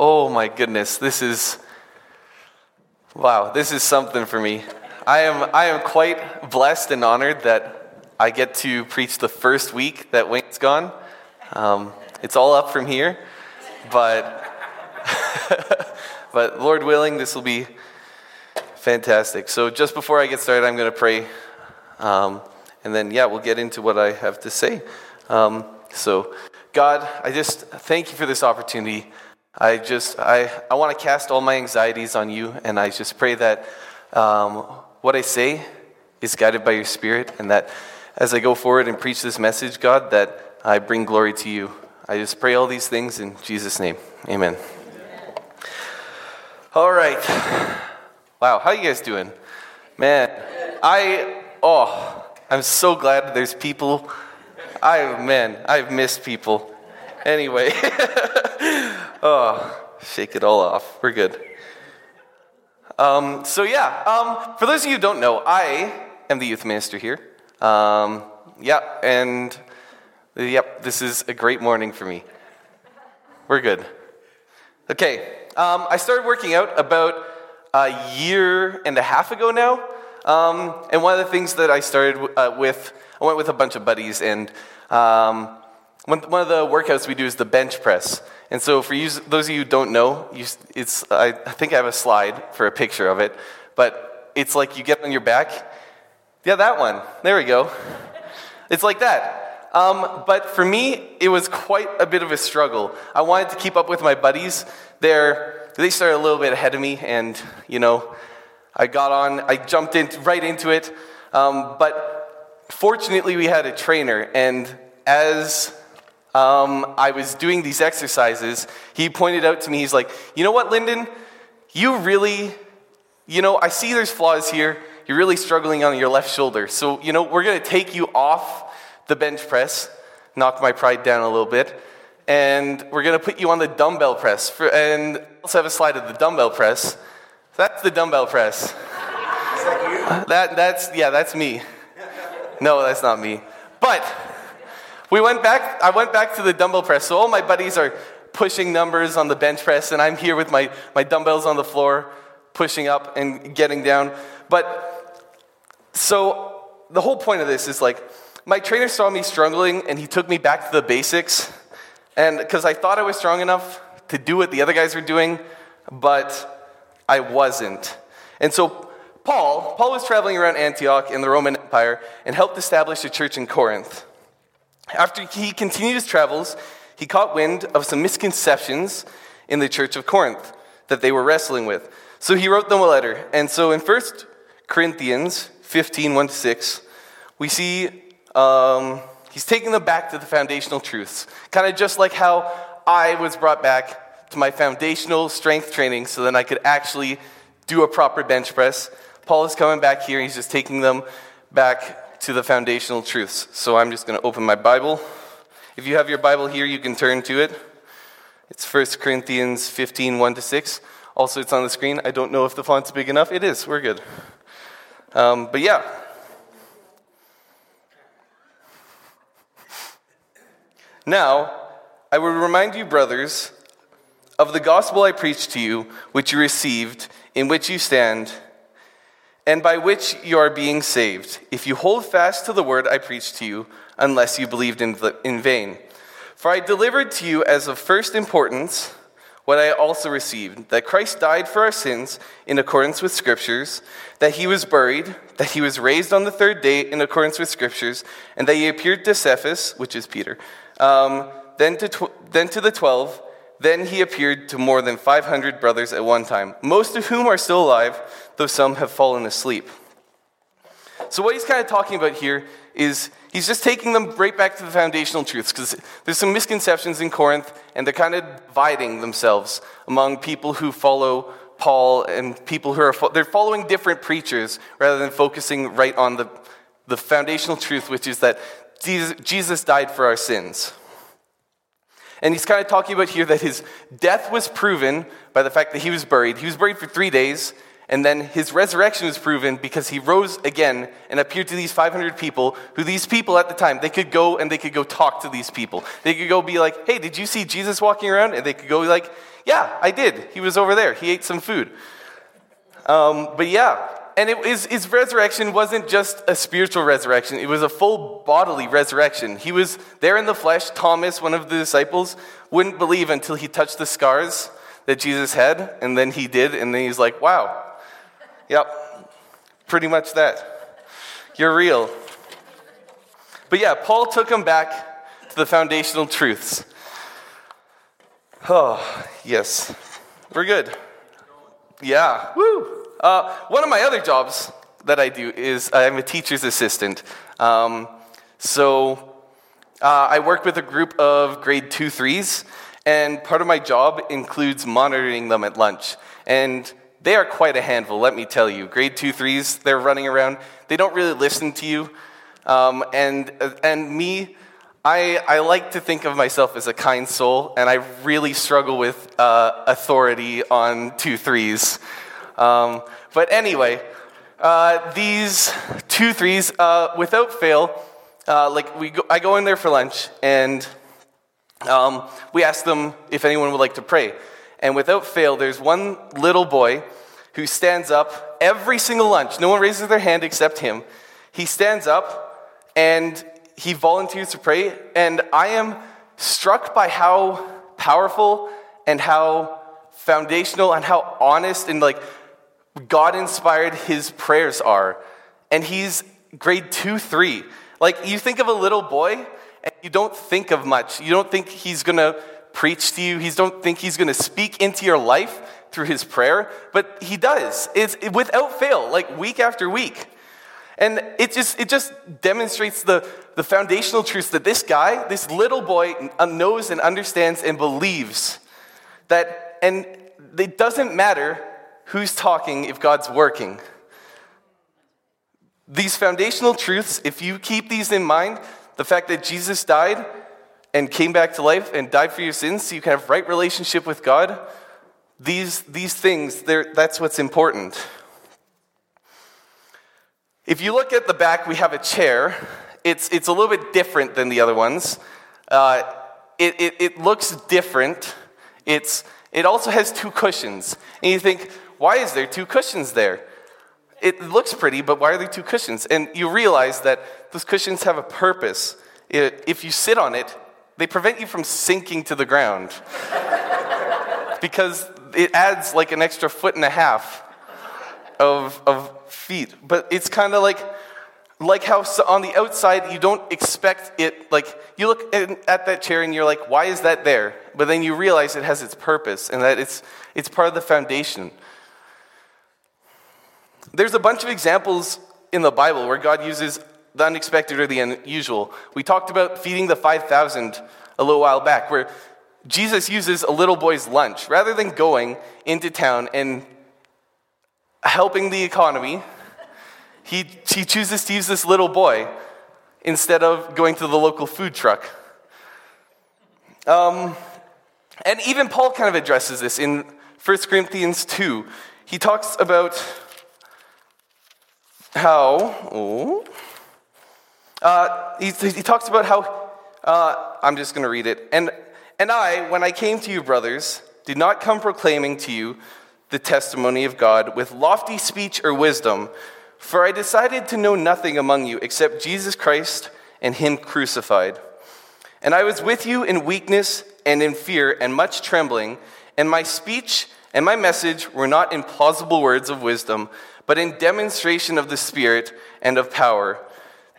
Oh my goodness, this is wow, this is something for me. I am I am quite blessed and honored that I get to preach the first week that Wayne's gone. Um, it's all up from here, but but Lord willing, this will be fantastic. So just before I get started, I'm going to pray, um, and then yeah, we'll get into what I have to say. Um, so, God, I just thank you for this opportunity. I just, I, I want to cast all my anxieties on you, and I just pray that um, what I say is guided by your Spirit, and that as I go forward and preach this message, God, that I bring glory to you. I just pray all these things in Jesus' name. Amen. All right. Wow, how you guys doing? Man, I, oh, I'm so glad there's people. I, man, I've missed people. Anyway. oh, shake it all off. We're good. Um, so, yeah, um, for those of you who don't know, I am the youth minister here. Um, yeah, and yep, this is a great morning for me. We're good. Okay, um, I started working out about a year and a half ago now. Um, and one of the things that I started uh, with, I went with a bunch of buddies, and um, one, one of the workouts we do is the bench press. And so, for you, those of you who don't know, you, it's, I, I think I have a slide for a picture of it, but it's like you get on your back. Yeah, that one. There we go. It's like that. Um, but for me, it was quite a bit of a struggle. I wanted to keep up with my buddies. They're, they started a little bit ahead of me, and, you know, I got on, I jumped in, right into it. Um, but fortunately, we had a trainer, and as um, I was doing these exercises, he pointed out to me, he's like, You know what, Linden? You really, you know, I see there's flaws here. You're really struggling on your left shoulder. So, you know, we're going to take you off the bench press, knock my pride down a little bit, and we're going to put you on the dumbbell press. For, and I also have a slide of the dumbbell press. That's the dumbbell press. Is that you? That, that's, yeah, that's me. No, that's not me. But we went back, I went back to the dumbbell press. So all my buddies are pushing numbers on the bench press, and I'm here with my, my dumbbells on the floor, pushing up and getting down. But so the whole point of this is like, my trainer saw me struggling, and he took me back to the basics. And because I thought I was strong enough to do what the other guys were doing, but I wasn't. And so Paul, Paul was traveling around Antioch in the Roman Empire and helped establish a church in Corinth. After he continued his travels, he caught wind of some misconceptions in the church of Corinth that they were wrestling with. So he wrote them a letter. And so in 1 Corinthians 15 1 6, we see um, he's taking them back to the foundational truths. Kind of just like how I was brought back to my foundational strength training so that I could actually do a proper bench press. Paul is coming back here, he's just taking them back to the foundational truths. So I'm just going to open my Bible. If you have your Bible here, you can turn to it. It's 1 Corinthians 15 1 to 6. Also, it's on the screen. I don't know if the font's big enough. It is. We're good. Um, but yeah. Now, I would remind you, brothers, of the gospel I preached to you, which you received, in which you stand and by which you are being saved, if you hold fast to the word I preached to you, unless you believed in, in vain. For I delivered to you as of first importance what I also received that Christ died for our sins in accordance with Scriptures, that he was buried, that he was raised on the third day in accordance with Scriptures, and that he appeared to Cephas, which is Peter, um, then, to tw- then to the twelve. Then he appeared to more than 500 brothers at one time, most of whom are still alive, though some have fallen asleep. So, what he's kind of talking about here is he's just taking them right back to the foundational truths because there's some misconceptions in Corinth, and they're kind of dividing themselves among people who follow Paul and people who are they're following different preachers rather than focusing right on the, the foundational truth, which is that Jesus, Jesus died for our sins. And he's kind of talking about here that his death was proven by the fact that he was buried. He was buried for three days, And then his resurrection was proven because he rose again and appeared to these 500 people, who these people at the time, they could go and they could go talk to these people. They could go be like, hey, did you see Jesus walking around? And they could go like, yeah, I did. He was over there. He ate some food. Um, but yeah, and it, his, his resurrection wasn't just a spiritual resurrection, it was a full bodily resurrection. He was there in the flesh. Thomas, one of the disciples, wouldn't believe until he touched the scars that Jesus had, and then he did, and then he's like, wow, Yep, pretty much that. You're real. But yeah, Paul took him back to the foundational truths. Oh, yes. We're good. Yeah, woo. Uh, one of my other jobs that I do is I'm a teacher's assistant. Um, so uh, I work with a group of grade two threes, and part of my job includes monitoring them at lunch. And they are quite a handful, let me tell you. Grade two threes, they're running around. They don't really listen to you. Um, and, and me, I, I like to think of myself as a kind soul, and I really struggle with uh, authority on two threes. Um, but anyway, uh, these two threes, uh, without fail, uh, like we go, I go in there for lunch, and um, we ask them if anyone would like to pray. And without fail, there's one little boy who stands up every single lunch. No one raises their hand except him. He stands up and he volunteers to pray. And I am struck by how powerful and how foundational and how honest and like God inspired his prayers are. And he's grade two, three. Like you think of a little boy and you don't think of much. You don't think he's gonna preach to you. You don't think he's going to speak into your life through his prayer, but he does. It's without fail, like week after week. And it just, it just demonstrates the, the foundational truths that this guy, this little boy, uh, knows and understands and believes that, and it doesn't matter who's talking if God's working. These foundational truths, if you keep these in mind, the fact that Jesus died and came back to life and died for your sins so you can have right relationship with God, these, these things, that's what's important. If you look at the back, we have a chair. It's, it's a little bit different than the other ones. Uh, it, it, it looks different. It's, it also has two cushions. And you think, why is there two cushions there? It looks pretty, but why are there two cushions? And you realize that those cushions have a purpose. if you sit on it, they prevent you from sinking to the ground because it adds like an extra foot and a half of, of feet. But it's kind of like, like how on the outside you don't expect it, like you look at that chair and you're like, why is that there? But then you realize it has its purpose and that it's, it's part of the foundation. There's a bunch of examples in the Bible where God uses the unexpected or the unusual. We talked about feeding the 5,000 a little while back, where Jesus uses a little boy's lunch. Rather than going into town and helping the economy, he, he chooses to use this little boy instead of going to the local food truck. Um, and even Paul kind of addresses this in 1 Corinthians 2. He talks about how, oh, uh, he, he, talks about how, uh, I'm just going to read it. And, and I, when I came to you, brothers, did not come proclaiming to you the testimony of God with lofty speech or wisdom, for I decided to know nothing among you except Jesus Christ and Him crucified. And I was with you in weakness and in fear and much trembling, and my speech and my message were not in plausible words of wisdom, but in demonstration of the Spirit and of power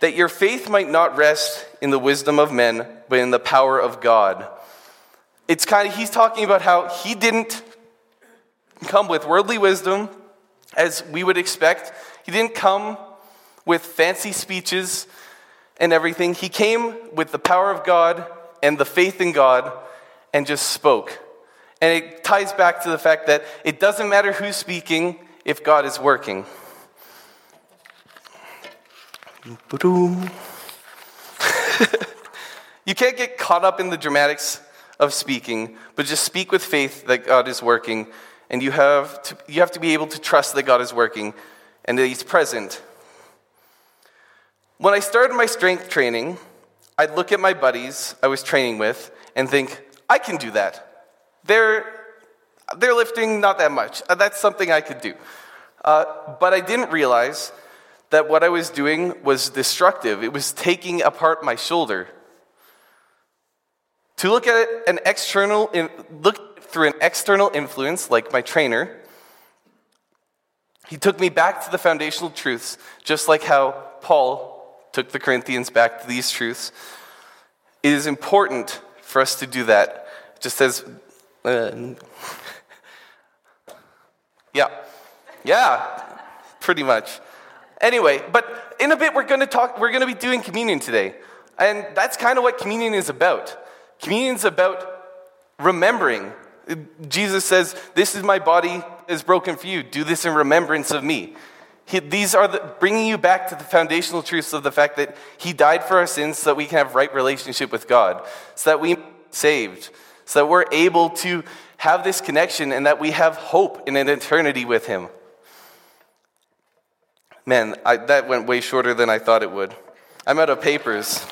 that your faith might not rest in the wisdom of men, but in the power of God. It's kind of, he's talking about how he didn't come with worldly wisdom as we would expect. He didn't come with fancy speeches and everything. He came with the power of God and the faith in God and just spoke. And it ties back to the fact that it doesn't matter who's speaking if God is working. you can't get caught up in the dramatics of speaking, but just speak with faith that God is working and you have to, you have to be able to trust that God is working and that He's present. When I started my strength training, I'd look at my buddies I was training with and think, I can do that. They're, they're lifting not that much. Uh, that's something I could do. Uh, but I didn't realize that what I was doing was destructive. It was taking apart my shoulder. To look at it, an external, look through an external influence like my trainer, he took me back to the foundational truths, just like how Paul took the Corinthians back to these truths. It is important for us to do that, just as. Uh, yeah. Yeah, pretty much. Anyway, but in a bit we're going to talk we're going to be doing communion today. And that's kind of what communion is about. Communion is about remembering. Jesus says, "This is my body is broken for you. Do this in remembrance of me." He, these are the, bringing you back to the foundational truths of the fact that He died for our sins so that we can have right relationship with God, so that we saved, so that we're able to have this connection and that we have hope in an eternity with Him. Man, I, that went way shorter than I thought it would. I'm out of papers.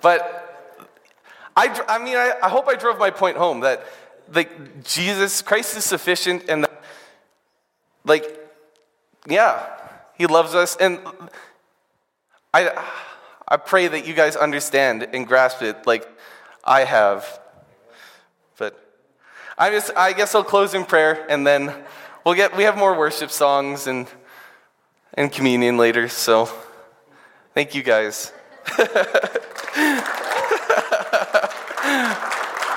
but I, I mean, I, I hope I drove my point home that like Jesus Christ is sufficient and that like, yeah, He loves us. And I, I pray that you guys understand and grasp it like I have. But I just, I guess I'll close in prayer and then we'll get, we have more worship songs and, and communion later. So thank you guys.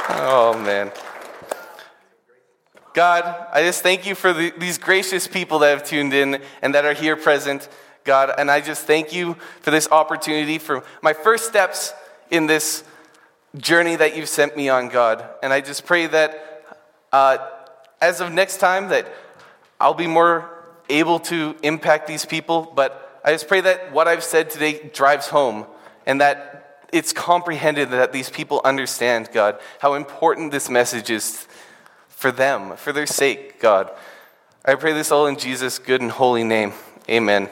oh, man. God, I just thank you for the, these gracious people that have tuned in and that are here present, God. And I just thank you for this opportunity for my first steps in this journey that you've sent me on, God. And I just pray that uh, as of next time that I'll be more able to impact these people. But I just pray that what I've said today drives home and that it's comprehended that these people understand, God, how important this message is for them, for their sake, God. I pray this all in Jesus' good and holy name. Amen.